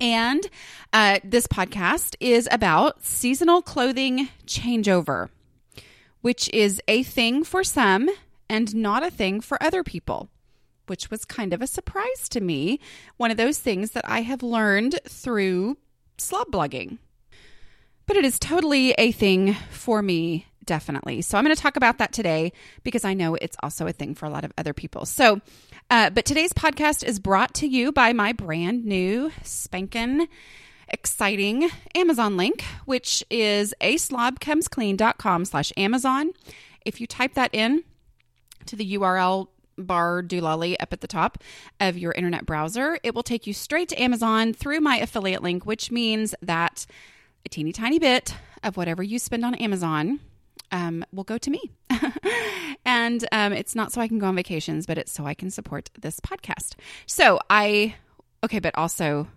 And uh, this podcast is about seasonal clothing changeover, which is a thing for some and not a thing for other people, which was kind of a surprise to me. One of those things that I have learned through slob blogging. But it is totally a thing for me definitely. So I'm going to talk about that today because I know it's also a thing for a lot of other people. So, uh, but today's podcast is brought to you by my brand new spankin' exciting Amazon link, which is aslobcomesclean.com slash Amazon. If you type that in to the URL bar doolally up at the top of your internet browser, it will take you straight to Amazon through my affiliate link, which means that a teeny tiny bit of whatever you spend on Amazon um, will go to me. and um, it's not so I can go on vacations, but it's so I can support this podcast. So I, okay, but also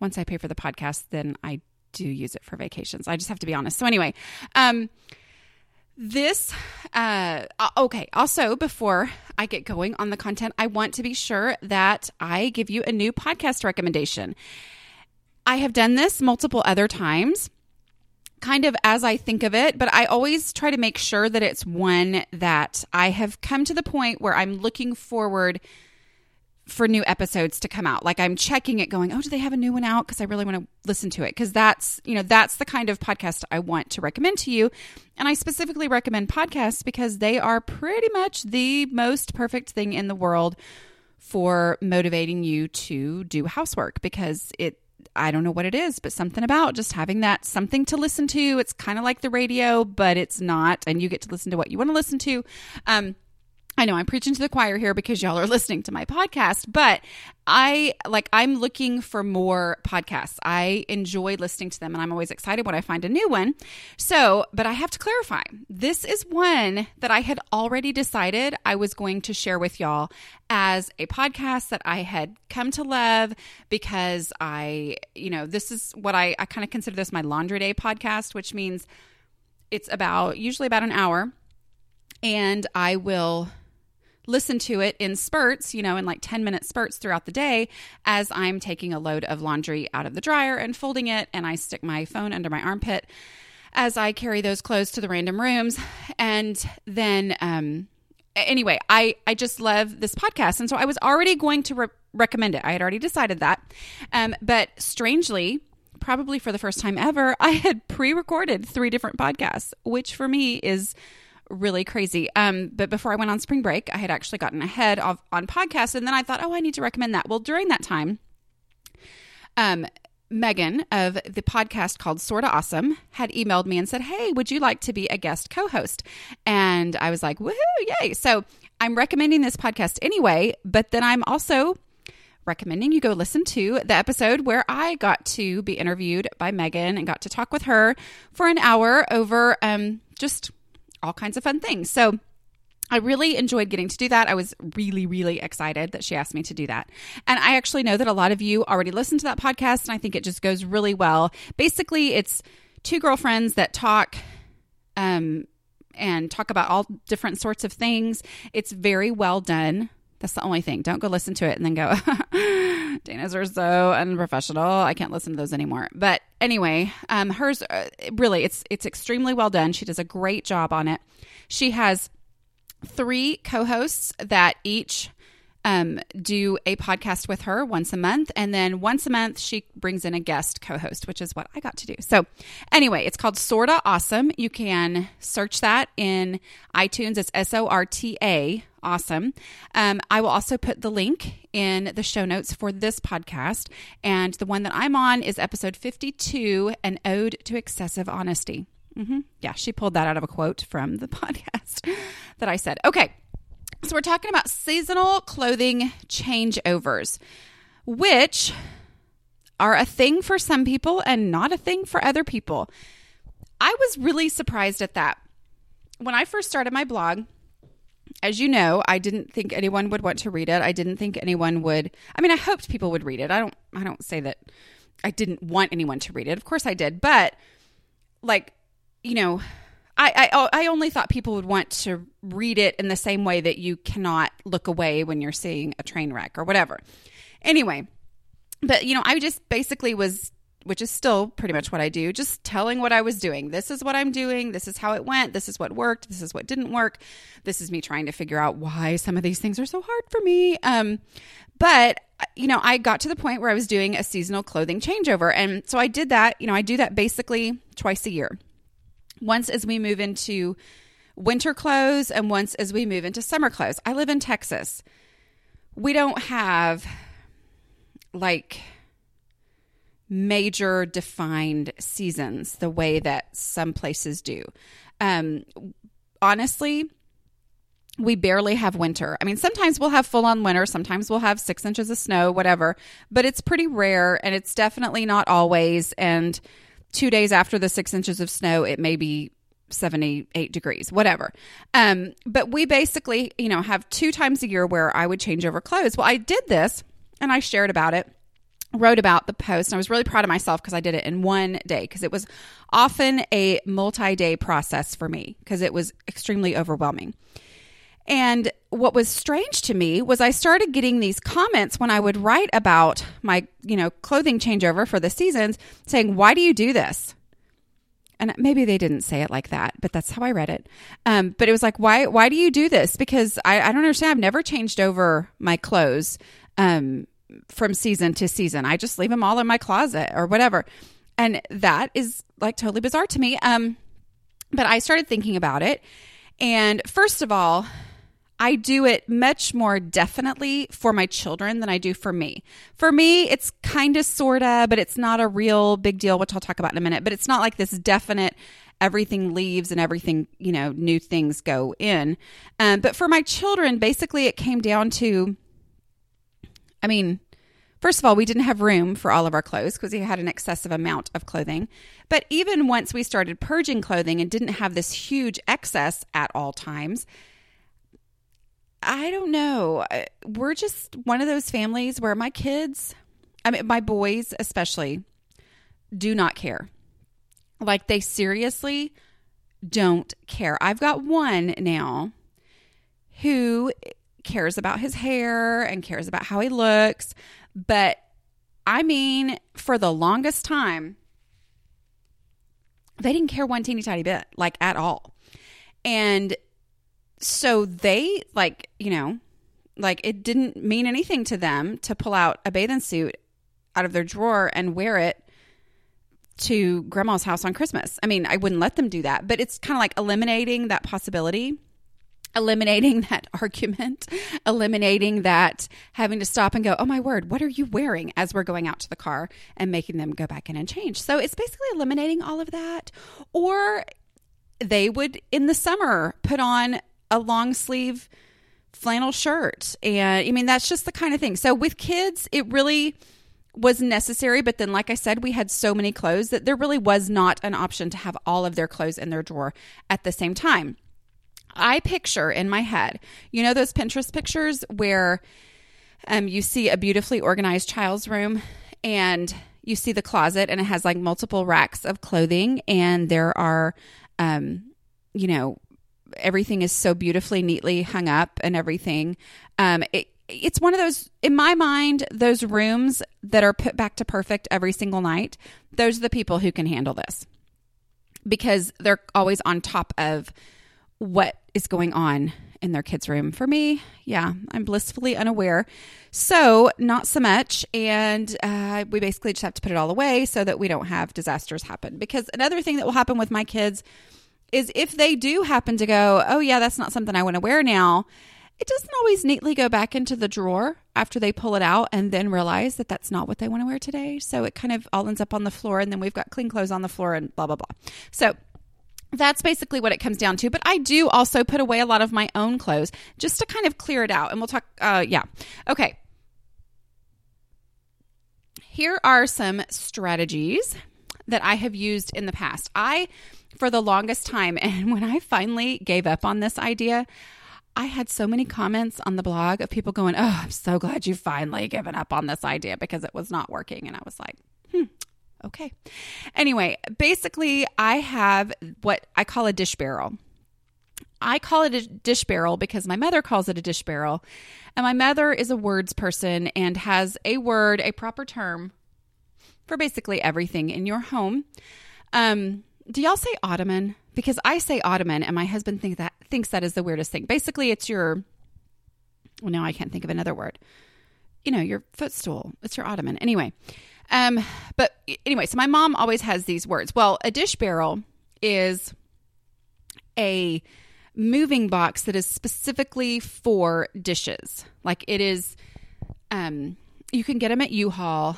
once I pay for the podcast, then I do use it for vacations. I just have to be honest. So anyway, um, this, uh, okay. Also, before I get going on the content, I want to be sure that I give you a new podcast recommendation. I have done this multiple other times kind of as I think of it, but I always try to make sure that it's one that I have come to the point where I'm looking forward for new episodes to come out. Like I'm checking it going, "Oh, do they have a new one out?" because I really want to listen to it because that's, you know, that's the kind of podcast I want to recommend to you. And I specifically recommend podcasts because they are pretty much the most perfect thing in the world for motivating you to do housework because it I don't know what it is, but something about just having that something to listen to. It's kind of like the radio, but it's not, and you get to listen to what you want to listen to. Um, I know I'm preaching to the choir here because y'all are listening to my podcast, but I like I'm looking for more podcasts. I enjoy listening to them and I'm always excited when I find a new one. So, but I have to clarify. This is one that I had already decided I was going to share with y'all as a podcast that I had come to love because I, you know, this is what I I kind of consider this my laundry day podcast, which means it's about usually about an hour and I will listen to it in spurts, you know, in like 10 minute spurts throughout the day as I'm taking a load of laundry out of the dryer and folding it. And I stick my phone under my armpit as I carry those clothes to the random rooms. And then, um, anyway, I, I just love this podcast. And so I was already going to re- recommend it. I had already decided that. Um, but strangely, probably for the first time ever, I had pre recorded three different podcasts, which for me is really crazy. Um, but before I went on spring break, I had actually gotten ahead of on podcasts, and then I thought, oh, I need to recommend that. Well, during that time, um, Megan of the podcast called Sorta Awesome had emailed me and said, Hey, would you like to be a guest co host? And I was like, Woohoo, yay. So I'm recommending this podcast anyway, but then I'm also recommending you go listen to the episode where I got to be interviewed by Megan and got to talk with her for an hour over um, just all kinds of fun things. So I really enjoyed getting to do that. I was really, really excited that she asked me to do that. And I actually know that a lot of you already listened to that podcast, and I think it just goes really well. Basically, it's two girlfriends that talk um, and talk about all different sorts of things. It's very well done. That's the only thing. Don't go listen to it and then go, Dana's are so unprofessional. I can't listen to those anymore. But anyway, um, hers uh, really it's it's extremely well done. She does a great job on it. She has three co-hosts that each um, do a podcast with her once a month. And then once a month, she brings in a guest co host, which is what I got to do. So, anyway, it's called Sorta Awesome. You can search that in iTunes. It's S O R T A awesome. Um, I will also put the link in the show notes for this podcast. And the one that I'm on is episode 52 An Ode to Excessive Honesty. Mm-hmm. Yeah, she pulled that out of a quote from the podcast that I said. Okay, so we're talking about seasonal clothing changeovers, which are a thing for some people and not a thing for other people. I was really surprised at that. When I first started my blog, as you know, I didn't think anyone would want to read it. I didn't think anyone would. I mean, I hoped people would read it. I don't I don't say that I didn't want anyone to read it. Of course I did, but like, you know, I, I I only thought people would want to read it in the same way that you cannot look away when you're seeing a train wreck or whatever. Anyway, but you know, I just basically was which is still pretty much what I do, just telling what I was doing. This is what I'm doing. This is how it went. This is what worked. This is what didn't work. This is me trying to figure out why some of these things are so hard for me. Um, but you know, I got to the point where I was doing a seasonal clothing changeover. And so I did that. You know, I do that basically twice a year. Once as we move into winter clothes, and once as we move into summer clothes. I live in Texas. We don't have like major defined seasons the way that some places do. Um, honestly, we barely have winter. I mean, sometimes we'll have full on winter, sometimes we'll have six inches of snow, whatever, but it's pretty rare and it's definitely not always. And two days after the six inches of snow, it may be 78 degrees, whatever. Um, but we basically, you know, have two times a year where I would change over clothes. Well, I did this and I shared about it wrote about the post and I was really proud of myself because I did it in one day because it was often a multi-day process for me because it was extremely overwhelming. And what was strange to me was I started getting these comments when I would write about my, you know, clothing changeover for the seasons saying, "Why do you do this?" And maybe they didn't say it like that, but that's how I read it. Um, but it was like, "Why? Why do you do this?" Because I, I don't understand. I've never changed over my clothes. Um, from season to season. I just leave them all in my closet or whatever. And that is like totally bizarre to me. Um, but I started thinking about it. And first of all, I do it much more definitely for my children than I do for me. For me, it's kind of sort of, but it's not a real big deal, which I'll talk about in a minute. But it's not like this definite everything leaves and everything, you know, new things go in. Um, but for my children, basically, it came down to I mean, First of all, we didn't have room for all of our clothes because we had an excessive amount of clothing. But even once we started purging clothing and didn't have this huge excess at all times, I don't know. We're just one of those families where my kids, I mean, my boys especially, do not care. Like they seriously don't care. I've got one now who cares about his hair and cares about how he looks. But I mean, for the longest time, they didn't care one teeny tiny bit, like at all. And so they, like, you know, like it didn't mean anything to them to pull out a bathing suit out of their drawer and wear it to grandma's house on Christmas. I mean, I wouldn't let them do that, but it's kind of like eliminating that possibility eliminating that argument, eliminating that having to stop and go, oh my word, what are you wearing as we're going out to the car and making them go back in and change. So it's basically eliminating all of that. Or they would in the summer put on a long sleeve flannel shirt. And I mean, that's just the kind of thing. So with kids, it really was necessary. But then, like I said, we had so many clothes that there really was not an option to have all of their clothes in their drawer at the same time. I picture in my head, you know, those Pinterest pictures where um, you see a beautifully organized child's room and you see the closet and it has like multiple racks of clothing and there are, um, you know, everything is so beautifully neatly hung up and everything. Um, it, it's one of those in my mind those rooms that are put back to perfect every single night those are the people who can handle this because they're always on top of what is going on in their kids' room. For me, yeah, I'm blissfully unaware. So, not so much. And uh, we basically just have to put it all away so that we don't have disasters happen. Because another thing that will happen with my kids is if they do happen to go, oh, yeah, that's not something I want to wear now, it doesn't always neatly go back into the drawer after they pull it out and then realize that that's not what they want to wear today. So it kind of all ends up on the floor, and then we've got clean clothes on the floor and blah, blah, blah. So that's basically what it comes down to. But I do also put away a lot of my own clothes just to kind of clear it out. And we'll talk, uh, yeah. Okay. here are some strategies that I have used in the past. I, for the longest time, and when I finally gave up on this idea, I had so many comments on the blog of people going, Oh, I'm so glad you finally given up on this idea because it was not working. And I was like, Hmm, okay. Anyway, basically, I have what I call a dish barrel. I call it a dish barrel because my mother calls it a dish barrel. And my mother is a words person and has a word, a proper term for basically everything in your home. Um, do y'all say ottoman? Because I say ottoman and my husband thinks that thinks that is the weirdest thing. Basically it's your well now I can't think of another word. You know, your footstool. It's your ottoman. Anyway. Um, but anyway, so my mom always has these words. Well, a dish barrel is a moving box that is specifically for dishes. Like it is, um, you can get them at U-Haul.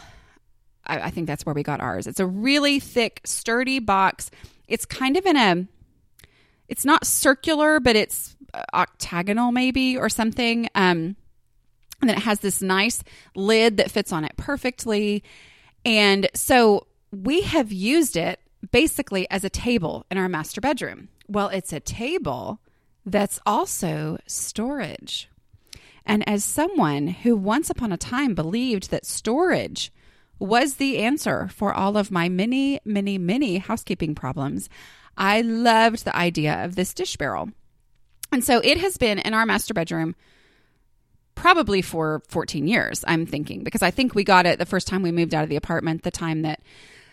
I, I think that's where we got ours. It's a really thick, sturdy box. It's kind of in a, it's not circular, but it's octagonal maybe or something. Um, and then it has this nice lid that fits on it perfectly. And so we have used it basically as a table in our master bedroom. Well, it's a table that's also storage. And as someone who once upon a time believed that storage was the answer for all of my many, many, many housekeeping problems, I loved the idea of this dish barrel. And so it has been in our master bedroom probably for 14 years, I'm thinking, because I think we got it the first time we moved out of the apartment, the time that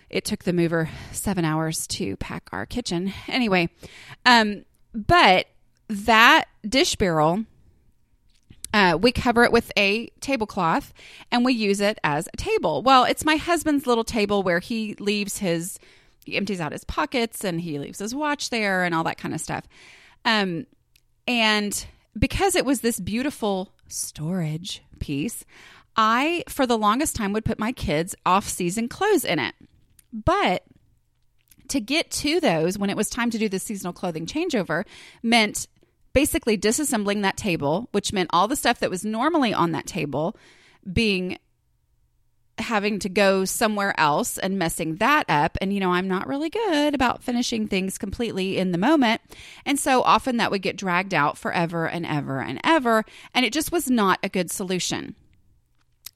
it took the mover seven hours to pack our kitchen. Anyway, um, but that dish barrel, uh, we cover it with a tablecloth and we use it as a table. Well, it's my husband's little table where he leaves his, he empties out his pockets and he leaves his watch there and all that kind of stuff. Um, and because it was this beautiful storage piece, I, for the longest time, would put my kids' off season clothes in it. But to get to those when it was time to do the seasonal clothing changeover meant basically disassembling that table, which meant all the stuff that was normally on that table being having to go somewhere else and messing that up. And, you know, I'm not really good about finishing things completely in the moment. And so often that would get dragged out forever and ever and ever. And it just was not a good solution.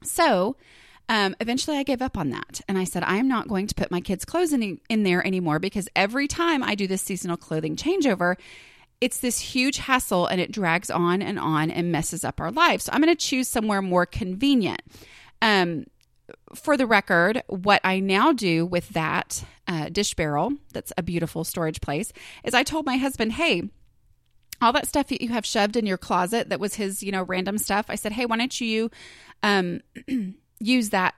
So, um, eventually I gave up on that and I said, I am not going to put my kids' clothes in, in there anymore because every time I do this seasonal clothing changeover, it's this huge hassle and it drags on and on and messes up our lives. So I'm going to choose somewhere more convenient. Um, for the record, what I now do with that uh, dish barrel, that's a beautiful storage place, is I told my husband, hey, all that stuff that you have shoved in your closet that was his, you know, random stuff. I said, hey, why don't you um, use that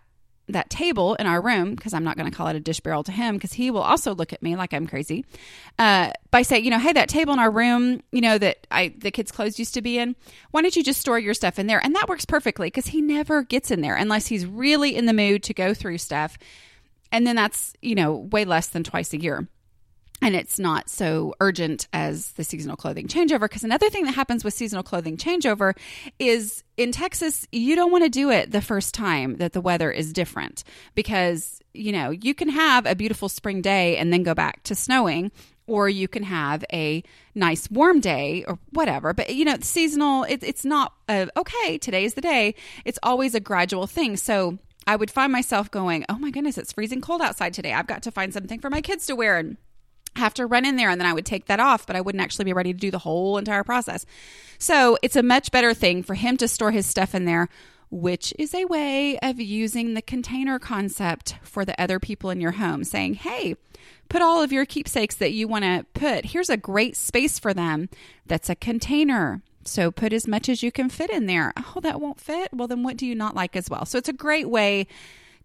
that table in our room because I'm not going to call it a dish barrel to him because he will also look at me like I'm crazy uh, by saying, you know, hey, that table in our room, you know, that I the kids' clothes used to be in. Why don't you just store your stuff in there? And that works perfectly because he never gets in there unless he's really in the mood to go through stuff. And then that's you know way less than twice a year and it's not so urgent as the seasonal clothing changeover. Because another thing that happens with seasonal clothing changeover is in Texas, you don't want to do it the first time that the weather is different because, you know, you can have a beautiful spring day and then go back to snowing. Or you can have a nice warm day or whatever. But, you know, seasonal, it, it's not, a, okay, today is the day. It's always a gradual thing. So I would find myself going, oh my goodness, it's freezing cold outside today. I've got to find something for my kids to wear. And have to run in there and then I would take that off, but I wouldn't actually be ready to do the whole entire process. So it's a much better thing for him to store his stuff in there, which is a way of using the container concept for the other people in your home, saying, hey, put all of your keepsakes that you want to put. Here's a great space for them that's a container. So put as much as you can fit in there. Oh, that won't fit? Well, then what do you not like as well? So it's a great way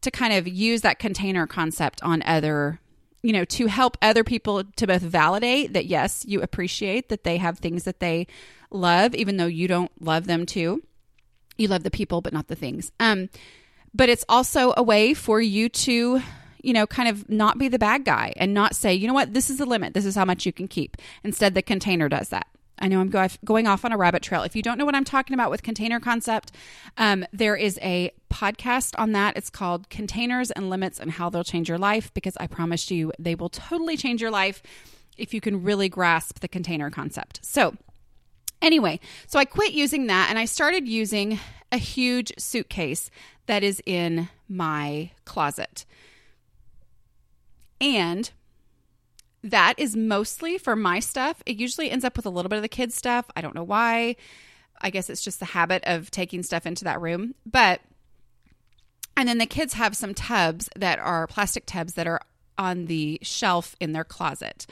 to kind of use that container concept on other you know, to help other people to both validate that, yes, you appreciate that they have things that they love, even though you don't love them too. You love the people, but not the things. Um, but it's also a way for you to, you know, kind of not be the bad guy and not say, you know what, this is the limit. This is how much you can keep. Instead, the container does that. I know I'm going off on a rabbit trail. If you don't know what I'm talking about with container concept, um, there is a podcast on that. It's called Containers and Limits and How They'll Change Your Life because I promise you they will totally change your life if you can really grasp the container concept. So, anyway, so I quit using that and I started using a huge suitcase that is in my closet. And that is mostly for my stuff. It usually ends up with a little bit of the kids' stuff. I don't know why. I guess it's just the habit of taking stuff into that room. But, and then the kids have some tubs that are plastic tubs that are on the shelf in their closet.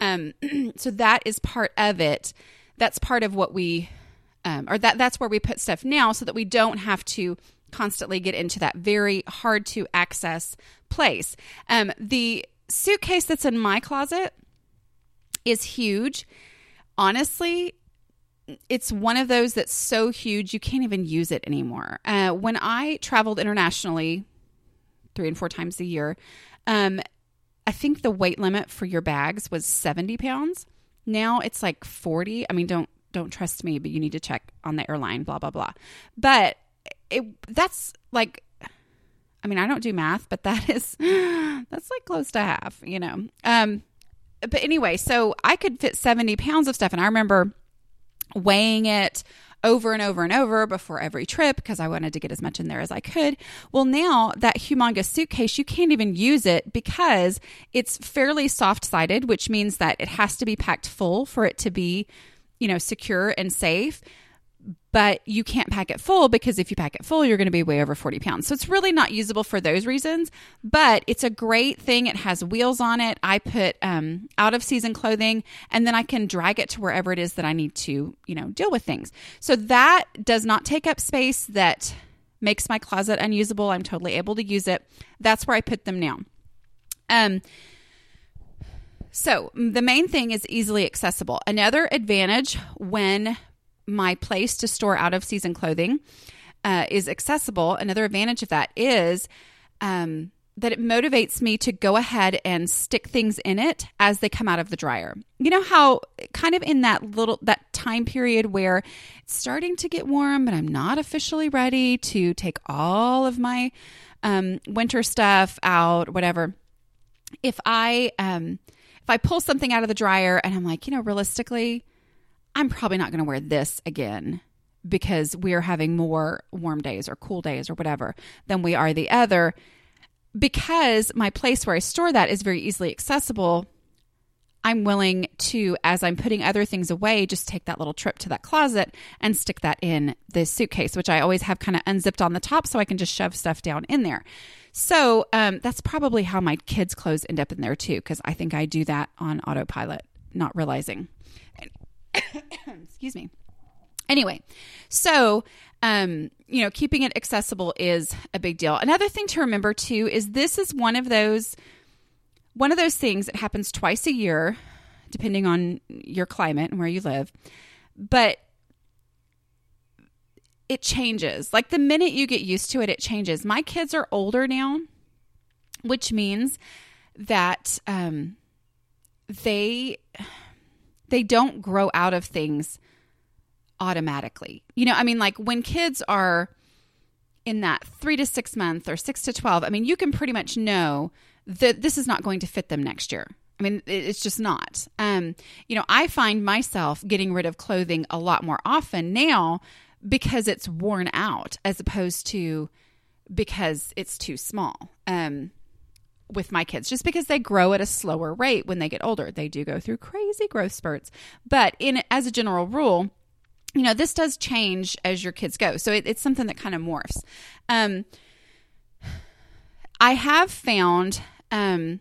Um, so that is part of it. That's part of what we, um, or that that's where we put stuff now, so that we don't have to constantly get into that very hard to access place. Um, the suitcase that's in my closet is huge. Honestly, it's one of those that's so huge you can't even use it anymore. Uh, when I traveled internationally three and four times a year, um, I think the weight limit for your bags was 70 pounds. Now it's like 40. I mean, don't don't trust me, but you need to check on the airline, blah blah blah. But it that's like I mean, I don't do math, but that is that's like close to half, you know. Um, but anyway, so I could fit 70 pounds of stuff, and I remember weighing it over and over and over before every trip because I wanted to get as much in there as I could. Well, now that humongous suitcase, you can't even use it because it's fairly soft sided, which means that it has to be packed full for it to be, you know, secure and safe but you can't pack it full because if you pack it full, you're going to be way over 40 pounds. So it's really not usable for those reasons, but it's a great thing. It has wheels on it. I put um, out of season clothing and then I can drag it to wherever it is that I need to, you know, deal with things. So that does not take up space. That makes my closet unusable. I'm totally able to use it. That's where I put them now. Um, so the main thing is easily accessible. Another advantage when my place to store out of season clothing uh, is accessible, another advantage of that is um, that it motivates me to go ahead and stick things in it as they come out of the dryer. You know how kind of in that little that time period where it's starting to get warm, but I'm not officially ready to take all of my um, winter stuff out, whatever. If I um, if I pull something out of the dryer and I'm like, you know, realistically, I'm probably not going to wear this again because we're having more warm days or cool days or whatever than we are the other. Because my place where I store that is very easily accessible, I'm willing to, as I'm putting other things away, just take that little trip to that closet and stick that in the suitcase, which I always have kind of unzipped on the top so I can just shove stuff down in there. So um, that's probably how my kids' clothes end up in there too, because I think I do that on autopilot, not realizing. Excuse me. Anyway, so um, you know, keeping it accessible is a big deal. Another thing to remember too is this is one of those one of those things that happens twice a year, depending on your climate and where you live. But it changes. Like the minute you get used to it, it changes. My kids are older now, which means that um, they they don't grow out of things automatically. You know, I mean, like when kids are in that three to six month or six to 12, I mean, you can pretty much know that this is not going to fit them next year. I mean, it's just not. Um, you know, I find myself getting rid of clothing a lot more often now because it's worn out as opposed to because it's too small. Um, with my kids just because they grow at a slower rate when they get older. They do go through crazy growth spurts. But in as a general rule, you know, this does change as your kids go. So it, it's something that kind of morphs. Um, I have found, um,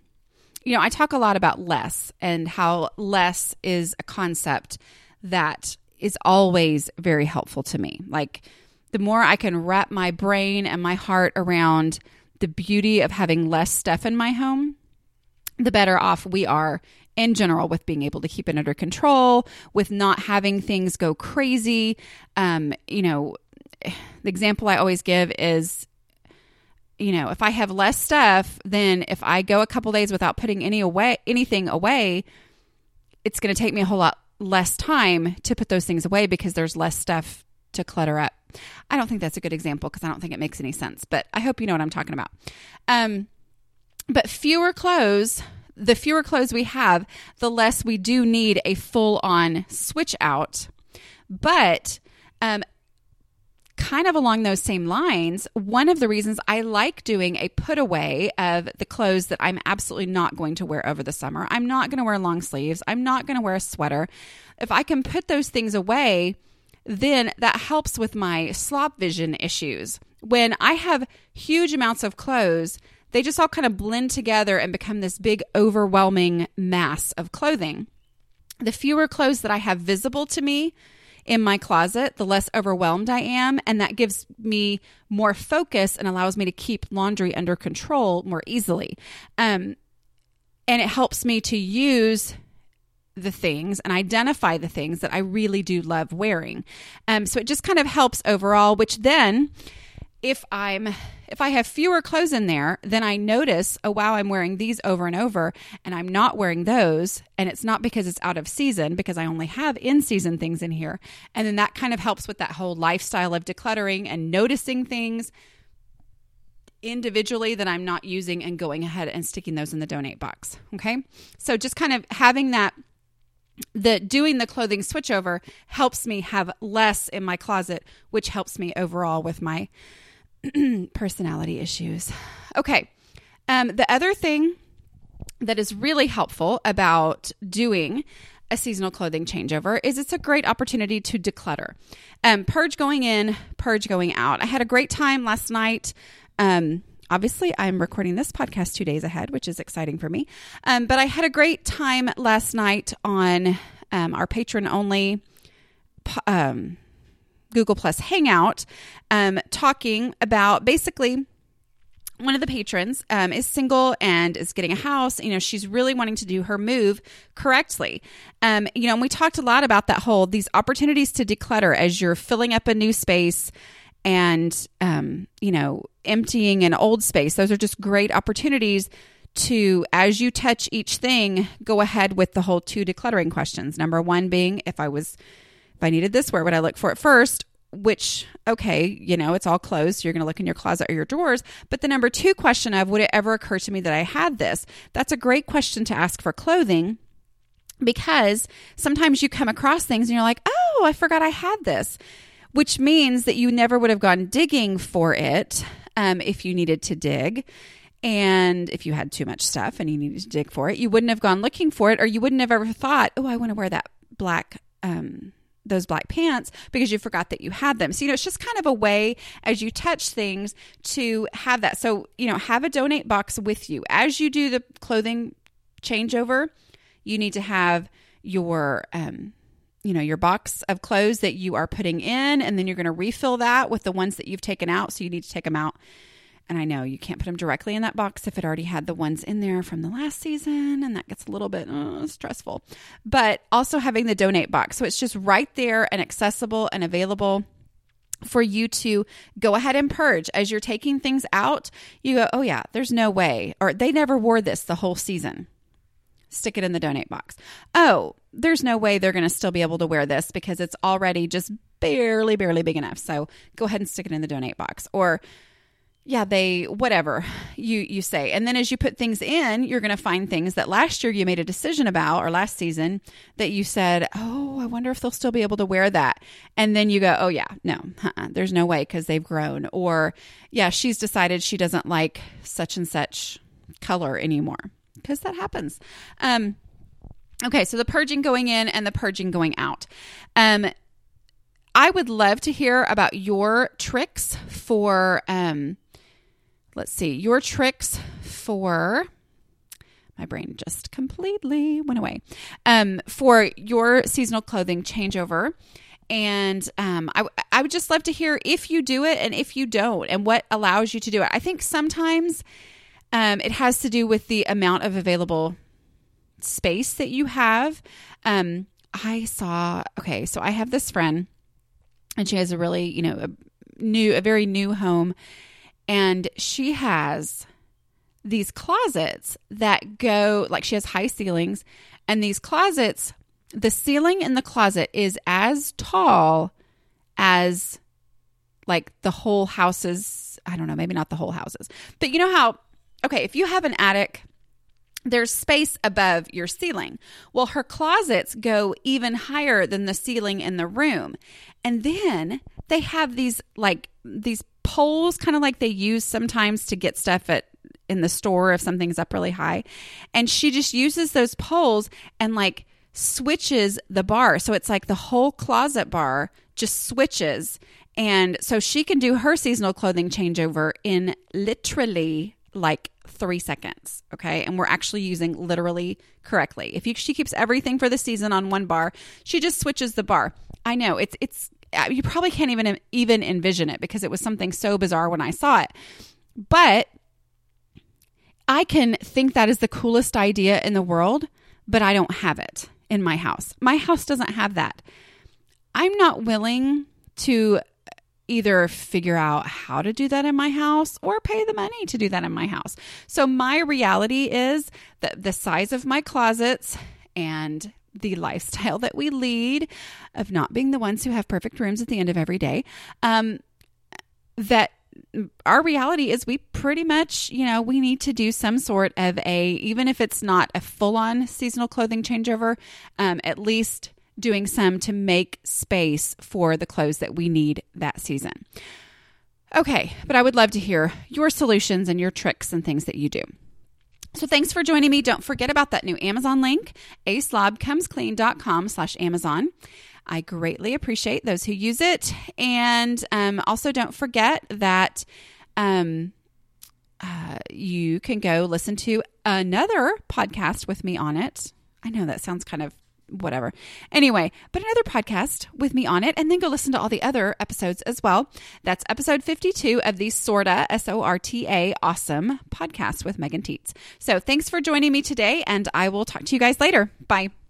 you know, I talk a lot about less and how less is a concept that is always very helpful to me. Like the more I can wrap my brain and my heart around the beauty of having less stuff in my home, the better off we are in general with being able to keep it under control, with not having things go crazy. Um, you know, the example I always give is you know, if I have less stuff, then if I go a couple days without putting any away anything away, it's going to take me a whole lot less time to put those things away because there's less stuff to clutter up. I don't think that's a good example because I don't think it makes any sense, but I hope you know what I'm talking about. Um, but fewer clothes, the fewer clothes we have, the less we do need a full on switch out. But um, kind of along those same lines, one of the reasons I like doing a put away of the clothes that I'm absolutely not going to wear over the summer, I'm not going to wear long sleeves, I'm not going to wear a sweater. If I can put those things away, then that helps with my slob vision issues. When I have huge amounts of clothes, they just all kind of blend together and become this big, overwhelming mass of clothing. The fewer clothes that I have visible to me in my closet, the less overwhelmed I am. And that gives me more focus and allows me to keep laundry under control more easily. Um, and it helps me to use the things and identify the things that I really do love wearing. Um, so it just kind of helps overall, which then if I'm if I have fewer clothes in there, then I notice, oh wow, I'm wearing these over and over and I'm not wearing those. And it's not because it's out of season, because I only have in season things in here. And then that kind of helps with that whole lifestyle of decluttering and noticing things individually that I'm not using and going ahead and sticking those in the donate box. Okay. So just kind of having that the doing the clothing switchover helps me have less in my closet, which helps me overall with my personality issues. Okay. Um, the other thing that is really helpful about doing a seasonal clothing changeover is it's a great opportunity to declutter. Um, purge going in, purge going out. I had a great time last night. Um, obviously, I'm recording this podcast two days ahead, which is exciting for me. Um, but I had a great time last night on um, our patron only um, Google Plus Hangout, um, talking about basically one of the patrons um, is single and is getting a house. You know, she's really wanting to do her move correctly. Um, you know, and we talked a lot about that whole these opportunities to declutter as you're filling up a new space and um, you know emptying an old space. Those are just great opportunities to, as you touch each thing, go ahead with the whole two decluttering questions. Number one being, if I was if I needed this, where would I look for it first? Which, okay, you know, it's all closed. you're going to look in your closet or your drawers. But the number two question of, would it ever occur to me that I had this? That's a great question to ask for clothing because sometimes you come across things and you're like, oh, I forgot I had this, which means that you never would have gone digging for it um, if you needed to dig. And if you had too much stuff and you needed to dig for it, you wouldn't have gone looking for it, or you wouldn't have ever thought, oh, I want to wear that black um, those black pants because you forgot that you had them. So, you know, it's just kind of a way as you touch things to have that. So, you know, have a donate box with you. As you do the clothing changeover, you need to have your, um, you know, your box of clothes that you are putting in, and then you're going to refill that with the ones that you've taken out. So, you need to take them out and I know you can't put them directly in that box if it already had the ones in there from the last season, and that gets a little bit uh, stressful. But also having the donate box. So it's just right there and accessible and available for you to go ahead and purge as you're taking things out. You go, oh, yeah, there's no way. Or they never wore this the whole season. Stick it in the donate box. Oh, there's no way they're going to still be able to wear this because it's already just barely, barely big enough. So go ahead and stick it in the donate box. Or, yeah they whatever you you say and then as you put things in you're going to find things that last year you made a decision about or last season that you said oh i wonder if they'll still be able to wear that and then you go oh yeah no uh-uh, there's no way because they've grown or yeah she's decided she doesn't like such and such color anymore because that happens um okay so the purging going in and the purging going out um I would love to hear about your tricks for um, let's see, your tricks for my brain just completely went away um, for your seasonal clothing changeover. And um, I, I would just love to hear if you do it and if you don't, and what allows you to do it. I think sometimes um, it has to do with the amount of available space that you have. Um, I saw, okay, so I have this friend, and she has a really, you know, a new, a very new home and she has these closets that go like she has high ceilings and these closets the ceiling in the closet is as tall as like the whole house's, I don't know, maybe not the whole houses, but you know how, okay, if you have an attic, there's space above your ceiling. Well, her closets go even higher than the ceiling in the room. And then they have these like these poles kind of like they use sometimes to get stuff at in the store if something's up really high. And she just uses those poles and like switches the bar. So it's like the whole closet bar just switches. And so she can do her seasonal clothing changeover in literally like three seconds. Okay. And we're actually using literally correctly. If you, she keeps everything for the season on one bar, she just switches the bar. I know it's, it's, uh, you probably can't even, even envision it because it was something so bizarre when I saw it. But I can think that is the coolest idea in the world, but I don't have it in my house. My house doesn't have that. I'm not willing to either figure out how to do that in my house or pay the money to do that in my house. So my reality is that the size of my closets and the lifestyle that we lead of not being the ones who have perfect rooms at the end of every day um, that our reality is we pretty much you know we need to do some sort of a even if it's not a full-on seasonal clothing changeover um, at least doing some to make space for the clothes that we need that season. Okay, but I would love to hear your solutions and your tricks and things that you do. So thanks for joining me. Don't forget about that new Amazon link, aslobcomesclean.com slash Amazon. I greatly appreciate those who use it. And um, also don't forget that um, uh, you can go listen to another podcast with me on it. I know that sounds kind of whatever. Anyway, but another podcast with me on it, and then go listen to all the other episodes as well. That's episode 52 of the Sorta, S O R T A, awesome podcast with Megan Tietz. So thanks for joining me today, and I will talk to you guys later. Bye.